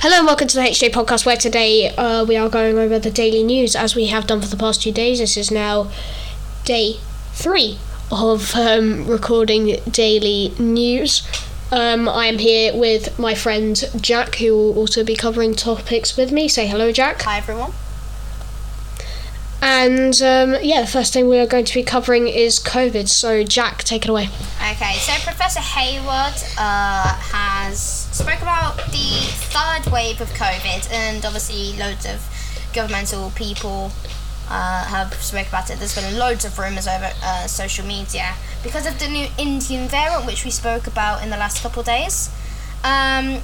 Hello and welcome to the HJ podcast, where today uh, we are going over the daily news as we have done for the past two days. This is now day three of um, recording daily news. Um, I am here with my friend Jack, who will also be covering topics with me. Say hello, Jack. Hi, everyone. And um, yeah, the first thing we are going to be covering is COVID. So, Jack, take it away. Okay, so Professor Hayward uh, has spoke about the third wave of COVID, and obviously loads of governmental people uh, have spoke about it. There's been loads of rumours over uh, social media because of the new Indian variant, which we spoke about in the last couple of days. Um,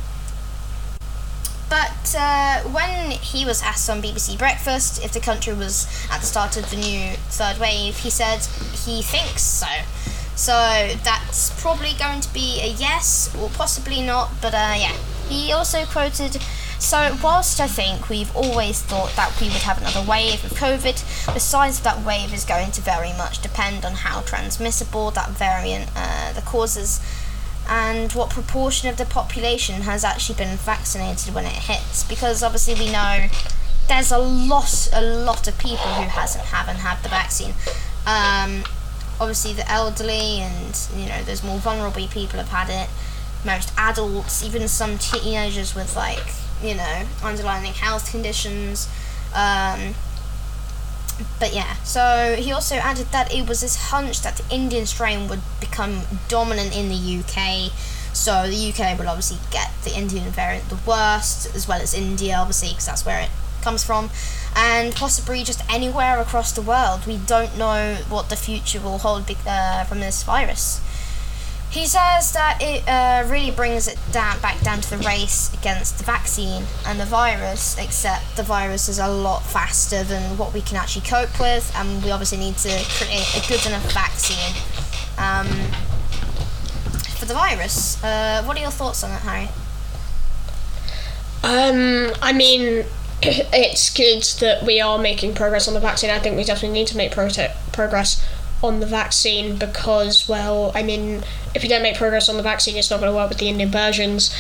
but uh, when he was asked on BBC Breakfast if the country was at the start of the new third wave, he said he thinks so. So that's probably going to be a yes or possibly not, but uh, yeah. He also quoted so, whilst I think we've always thought that we would have another wave of COVID, the size of that wave is going to very much depend on how transmissible that variant, uh, the causes, and what proportion of the population has actually been vaccinated when it hits. Because obviously we know there's a lot, a lot of people who hasn't haven't had the vaccine. Um, obviously the elderly and you know there's more vulnerable people have had it. Most adults, even some teenagers with like you know underlying health conditions. Um, but yeah, so he also added that it was his hunch that the Indian strain would become dominant in the UK. So the UK will obviously get the Indian variant the worst, as well as India, obviously, because that's where it comes from, and possibly just anywhere across the world. We don't know what the future will hold uh, from this virus. He says that it uh, really brings it down back down to the race against the vaccine and the virus, except the virus is a lot faster than what we can actually cope with, and we obviously need to create a good enough vaccine um, for the virus. Uh, what are your thoughts on it, Harry? Um, I mean, it's good that we are making progress on the vaccine. I think we definitely need to make pro- progress on the vaccine because, well, I mean, if you don't make progress on the vaccine, it's not going to work with the Indian versions,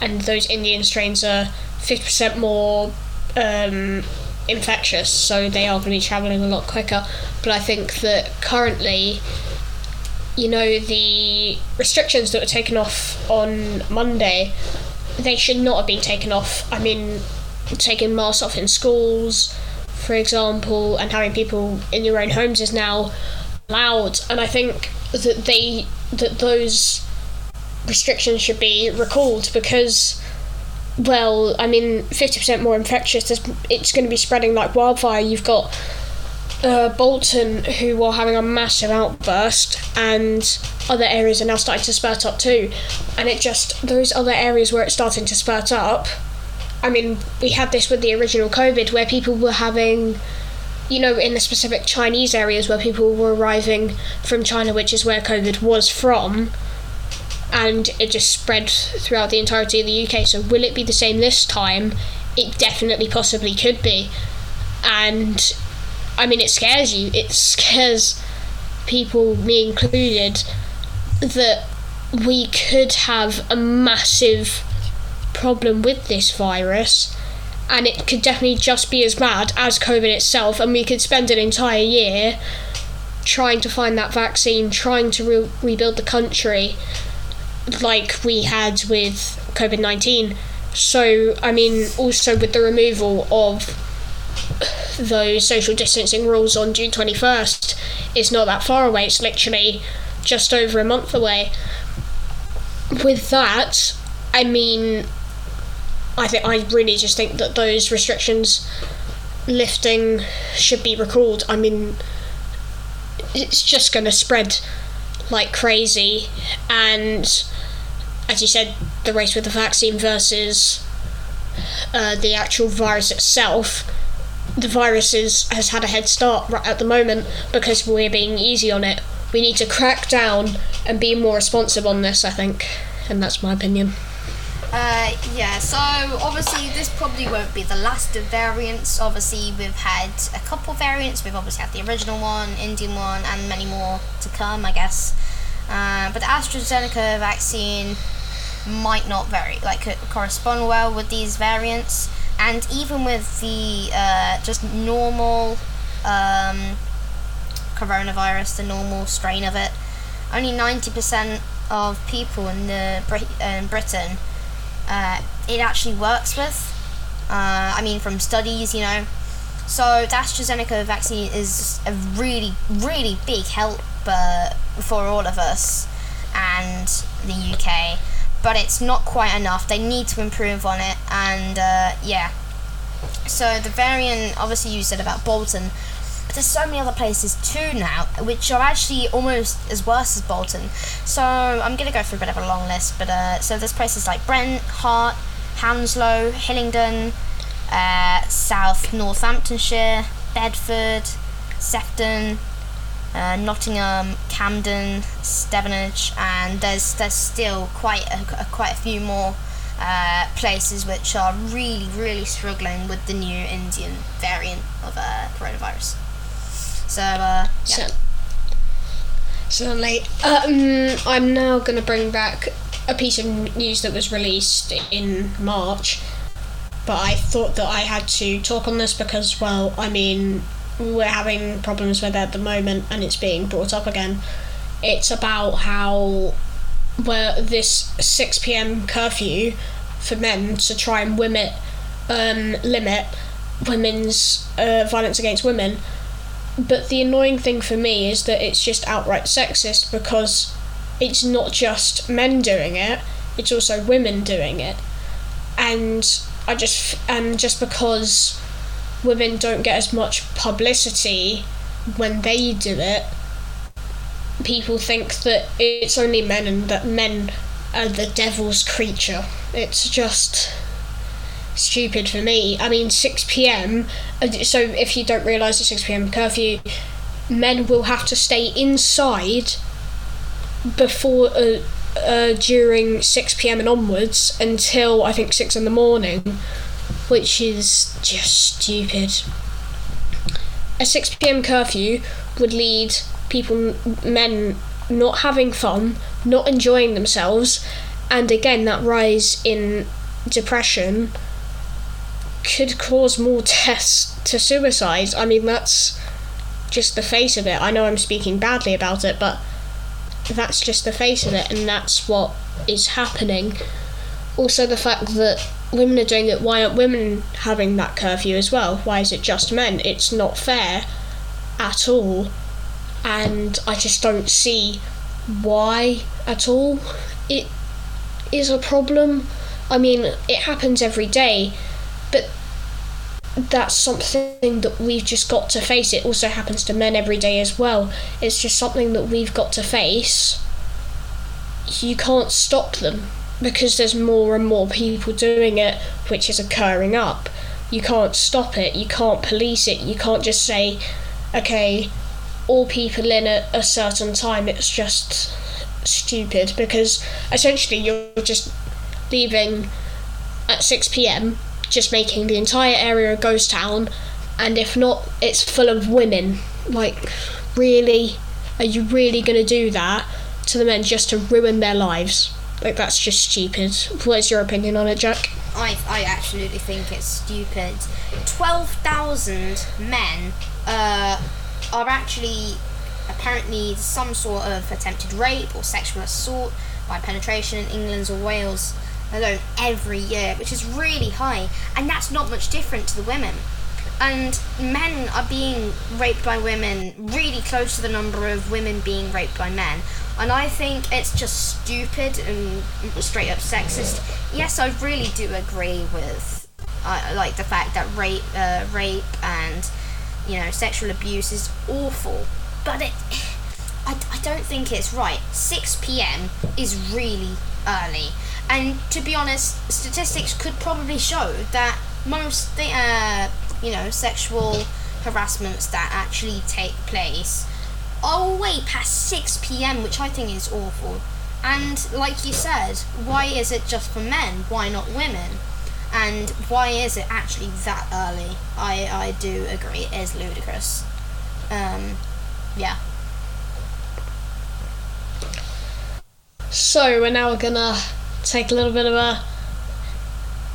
and those Indian strains are 50% more um, infectious, so they are going to be traveling a lot quicker. But I think that currently, you know, the restrictions that were taken off on Monday, they should not have been taken off. I mean, taking masks off in schools, for example, and having people in your own homes is now allowed, and I think that they that those restrictions should be recalled because well, I mean, 50% more infectious, it's going to be spreading like wildfire. You've got uh, Bolton, who are having a massive outburst, and other areas are now starting to spurt up too. And it just, those other areas where it's starting to spurt up, I mean, we had this with the original COVID where people were having you know, in the specific Chinese areas where people were arriving from China, which is where COVID was from, and it just spread throughout the entirety of the UK. So, will it be the same this time? It definitely possibly could be. And I mean, it scares you. It scares people, me included, that we could have a massive problem with this virus and it could definitely just be as bad as COVID itself, and we could spend an entire year trying to find that vaccine, trying to re- rebuild the country like we had with COVID 19. So, I mean, also with the removal of those social distancing rules on June 21st, it's not that far away, it's literally just over a month away. With that, I mean, I think I really just think that those restrictions lifting should be recalled. I mean, it's just going to spread like crazy, and as you said, the race with the vaccine versus uh, the actual virus itself. The virus is, has had a head start right at the moment because we're being easy on it. We need to crack down and be more responsive on this, I think, and that's my opinion. Uh, yeah, so obviously this probably won't be the last of variants. Obviously, we've had a couple variants. We've obviously had the original one, Indian one, and many more to come, I guess. Uh, but the AstraZeneca vaccine might not very like correspond well with these variants, and even with the uh, just normal um, coronavirus, the normal strain of it, only ninety percent of people in the Brit- in Britain uh, it actually works with. Uh, I mean, from studies, you know. So the AstraZeneca vaccine is a really, really big help uh, for all of us and the UK, but it's not quite enough. They need to improve on it, and uh, yeah. So the variant, obviously, you said about Bolton, there's so many other places too now, which are actually almost as worse as Bolton. So I'm gonna go through a bit of a long list, but uh, so there's places like Brent, Hart, Hounslow, Hillingdon, uh, South Northamptonshire, Bedford, Sefton, uh, Nottingham, Camden, Stevenage, and there's there's still quite a, a quite a few more uh, places which are really really struggling with the new Indian variant of uh, coronavirus. So uh, yeah. So. Um, I'm now to bring back a piece of news that was released in March, but I thought that I had to talk on this because, well, I mean, we're having problems with it at the moment and it's being brought up again. It's about how, well, this 6 pm curfew for men to try and limit, um, limit women's uh, violence against women but the annoying thing for me is that it's just outright sexist because it's not just men doing it, it's also women doing it. And I just and just because women don't get as much publicity when they do it, people think that it's only men and that men are the devil's creature. It's just stupid for me. I mean, 6 p.m. uh, So if you don't realise the 6 p.m. curfew, men will have to stay inside before, uh, uh, during 6 p.m. and onwards until I think 6 in the morning, which is just stupid. A 6 p.m. curfew would lead people, men, not having fun, not enjoying themselves, and again, that rise in depression could cause more deaths to suicide. I mean, that's just the face of it. I know I'm speaking badly about it, but that's just the face of it, and that's what is happening. Also, the fact that women are doing it, why aren't women having that curfew as well? Why is it just men? It's not fair at all, and I just don't see why at all it is a problem. I mean, it happens every day, but that's something that we've just got to face. It also happens to men every day as well. It's just something that we've got to face. You can't stop them because there's more and more people doing it, which is occurring up. You can't stop it, you can't police it, you can't just say, okay, all people in at a certain time. It's just stupid because essentially you're just leaving at 6 pm just making the entire area a ghost town, and if not, it's full of women. Like, really? Are you really gonna do that to the men just to ruin their lives? Like, that's just stupid. What's your opinion on it, Jack? I, I absolutely think it's stupid. 12,000 men uh, are actually apparently some sort of attempted rape or sexual assault by penetration in England or Wales alone every year, which is really high, and that's not much different to the women. And men are being raped by women really close to the number of women being raped by men. And I think it's just stupid and straight up sexist. Yes, I really do agree with uh, like the fact that rape, uh, rape and you know sexual abuse is awful, but it. I, I don't think it's right. 6 p.m. is really early. And to be honest, statistics could probably show that most uh, you know sexual harassments that actually take place are way past 6 p.m., which I think is awful. And like you said, why is it just for men? Why not women? And why is it actually that early? I, I do agree, it is ludicrous. Um, yeah. So, we're now gonna take a little bit of a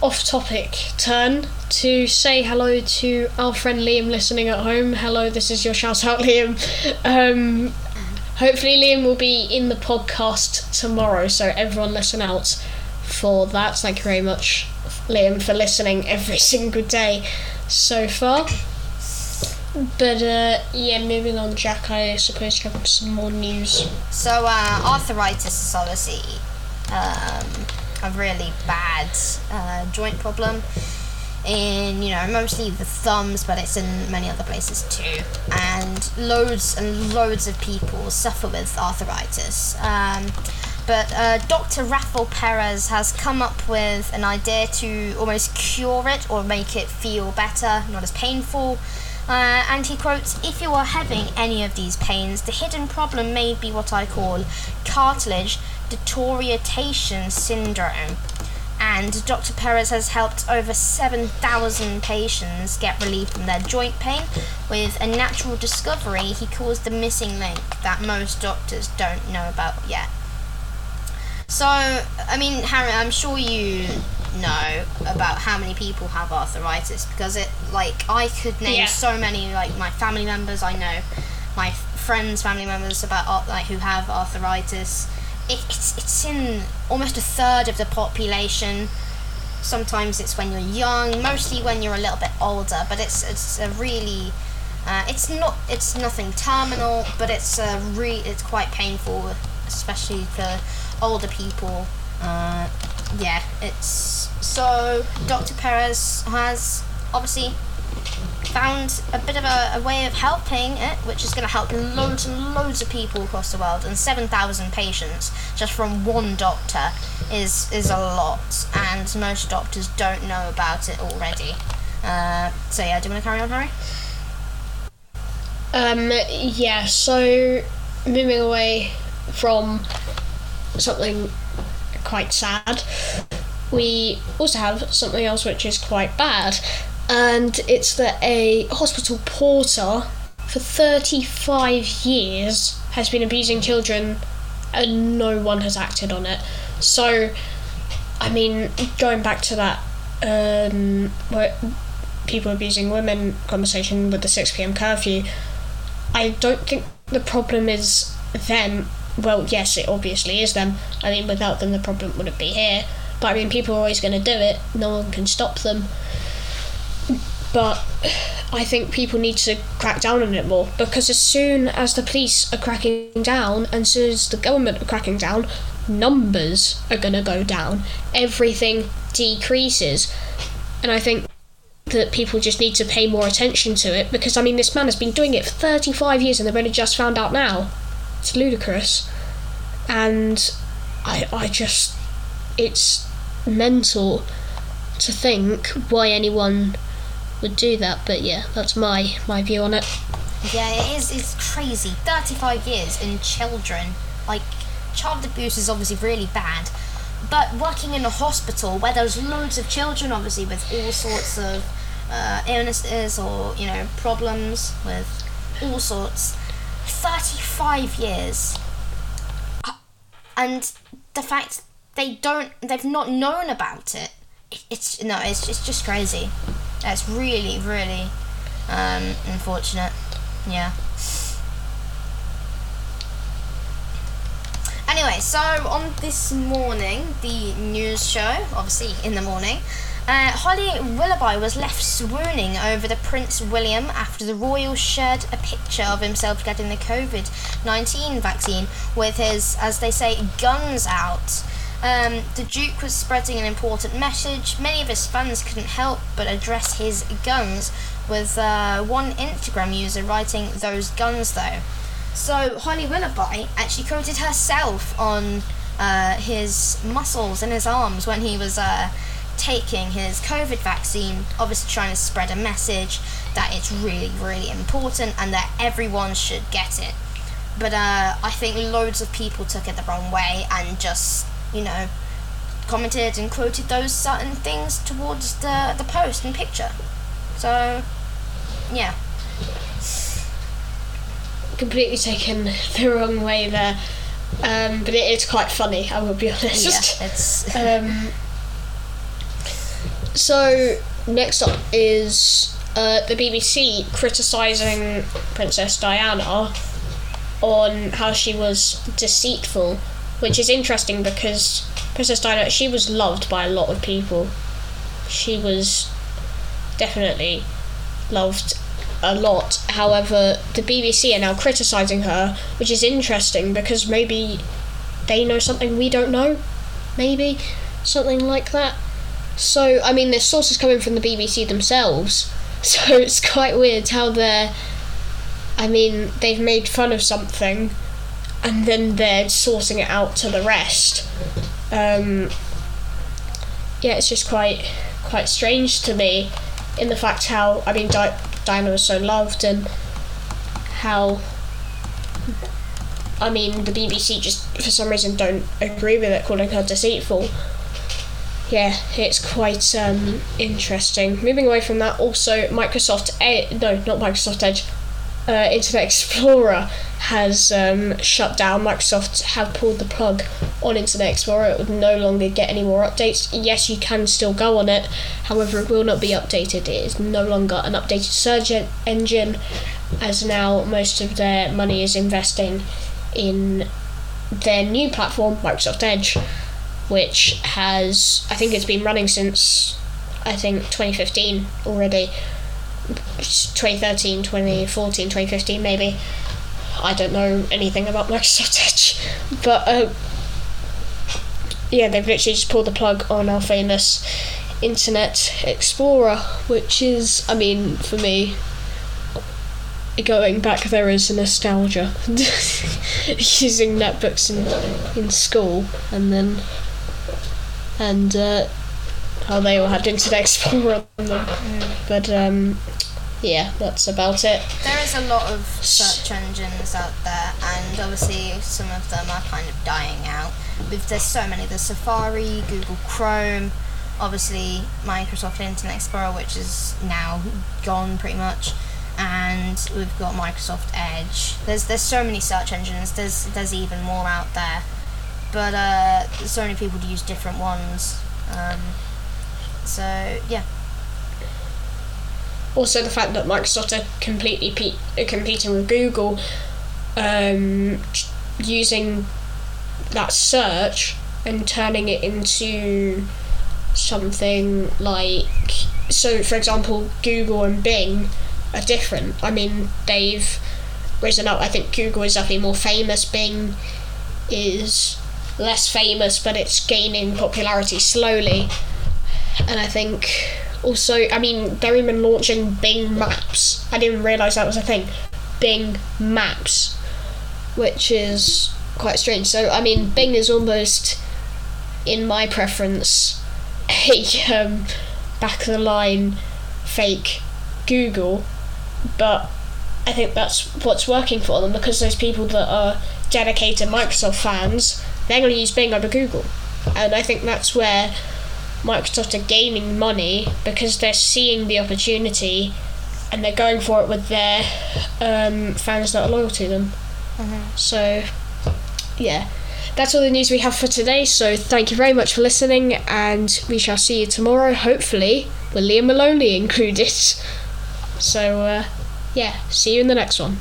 off-topic turn to say hello to our friend Liam listening at home. Hello, this is your shout out, Liam. Um, hopefully, Liam will be in the podcast tomorrow, so everyone listen out for that. Thank you very much, Liam, for listening every single day so far. But uh, yeah, moving on, Jack. I suppose you have some more news. So uh, arthritis is obviously um, a really bad uh, joint problem in you know mostly the thumbs but it's in many other places too and loads and loads of people suffer with arthritis um, but uh, Dr. Rafael Perez has come up with an idea to almost cure it or make it feel better, not as painful. Uh, and he quotes If you are having any of these pains, the hidden problem may be what I call cartilage deterioration syndrome. And Dr. Perez has helped over 7,000 patients get relief from their joint pain with a natural discovery he calls the missing link that most doctors don't know about yet. So, I mean, Harry, I'm sure you know about how many people have arthritis because it, like, I could name Yeah. so many, like, my family members. I know my friends' family members about uh, like who have arthritis. It, it's it's in almost a third of the population. Sometimes it's when you're young, mostly when you're a little bit older. But it's it's a really uh, it's not it's nothing terminal, but it's a re- it's quite painful, especially for older people. Uh, yeah, it's so Dr. Perez has obviously found a bit of a, a way of helping it, which is going to help loads and loads of people across the world, and 7,000 patients just from one doctor is is a lot, and most doctors don't know about it already. Uh, so yeah, do you want to carry on, Harry? Um, yeah, so moving away from something quite sad, we also have something else which is quite bad, and it's that a hospital porter for 35 years has been abusing children and no one has acted on it. So, I mean, going back to that, um, people abusing women conversation with the 6 pm curfew, I don't think the problem is them. Well, yes, it obviously is them. I mean, without them, the problem wouldn't be here. But I mean, people are always going to do it. No one can stop them. But I think people need to crack down on it more because as soon as the police are cracking down, and as soon as the government are cracking down, numbers are going to go down. Everything decreases. And I think that people just need to pay more attention to it because I mean this man has been doing it for 35 years and they've only just found out now. It's ludicrous. And I I just it's mental to think why anyone would do that but yeah that's my my view on it Yeah, it is. It's crazy. Thirty-five years in children. Like, child abuse is obviously really bad. But working in a hospital where there's loads of children, obviously with all sorts of uh, illnesses or you know problems with all sorts. Thirty-five years. And the fact they don't, they've not known about it- It's no, it's it's just crazy. It's really, really um, unfortunate. Yeah. Anyway, so on this morning, the news show, obviously in the morning, uh, Holly Willoughby was left swooning over the Prince William after the royal shared a picture of himself getting the COVID 19 vaccine with his, as they say, guns out. Um, the Duke was spreading an important message. Many of his fans couldn't help but address his guns, with uh, one Instagram user writing, Those guns though. So Holly Willoughby actually quoted herself on uh, his muscles in his arms when he was uh, taking his COVID vaccine, obviously trying to spread a message that it's really, really important and that everyone should get it. But uh, I think loads of people took it the wrong way and just, you know, commented and quoted those certain things towards the, the post and picture. So, yeah. completely taken the wrong way there Um, but it is quite funny, I will be honest. Yeah, it's Um, so next up is uh, the BBC criticising Princess Diana on how she was deceitful, which is interesting because Princess Diana she was loved by a lot of people. She was definitely loved a lot. However, the BBC are now criticising her, which is interesting because maybe they know something we don't know. Maybe something like that. So, I mean, there's sources coming from the BBC themselves, so it's quite weird how they're. I mean, they've made fun of something, and then they're sorting it out to the rest. Um, yeah, it's just quite quite strange to me, in the fact how I mean, Di- Diana was so loved, and how. I mean, the BBC just for some reason don't agree with it, calling her deceitful yeah, it's quite um, interesting. Moving away from that, also Microsoft, e- no, not Microsoft Edge, uh, Internet Explorer has um, shut down. Microsoft have pulled the plug on Internet Explorer. It would no longer get any more updates. Yes, you can still go on it, however, it will not be updated. It is no longer an updated search en- engine, as now most of their money is investing in their new platform, Microsoft Edge which has I think it's been running since I think 2015 already 2013 2014 2015 maybe I don't know anything about Microsoft Edge but uh, yeah they've literally just pulled the plug on our famous Internet Explorer which is I mean for me going back there is a nostalgia using netbooks in, in school and then and uh, how they all had Internet Explorer on them. But um, yeah, that's about it. there is a lot of search engines out there, and obviously some of them are kind of dying out. With there's so many. There's Safari, Google Chrome, obviously Microsoft Internet Explorer, which is now gone pretty much. And we've got Microsoft Edge. There's there's so many search engines. There's there's even more out there, but uh, so many people use different ones. Um, so yeah, Also, the fact that Microsoft are completely pe- competing with Google, um, using that search and turning it into something like so. For example, Google and Bing are different. I mean, they've risen up. I think Google is definitely more famous. Bing is less famous, but it's gaining popularity slowly. And I think also, I mean, they're even launching Bing Maps. I didn't realise that was a thing. Bing Maps, which is quite strange. So, I mean, Bing is almost, in my preference, a um, back of the line fake Google, but I think that's what's working for them because those people that are dedicated Microsoft fans, they're going to use Bing over Google. And I think that's where Microsoft are gaining money because they're seeing the opportunity and they're going for it with their um, fans that are loyal to them. So, yeah. That's all the news we have for today. So, thank you very much for listening, and we shall see you tomorrow, hopefully, with Liam Maloney included. So, uh, yeah, see you in the next one.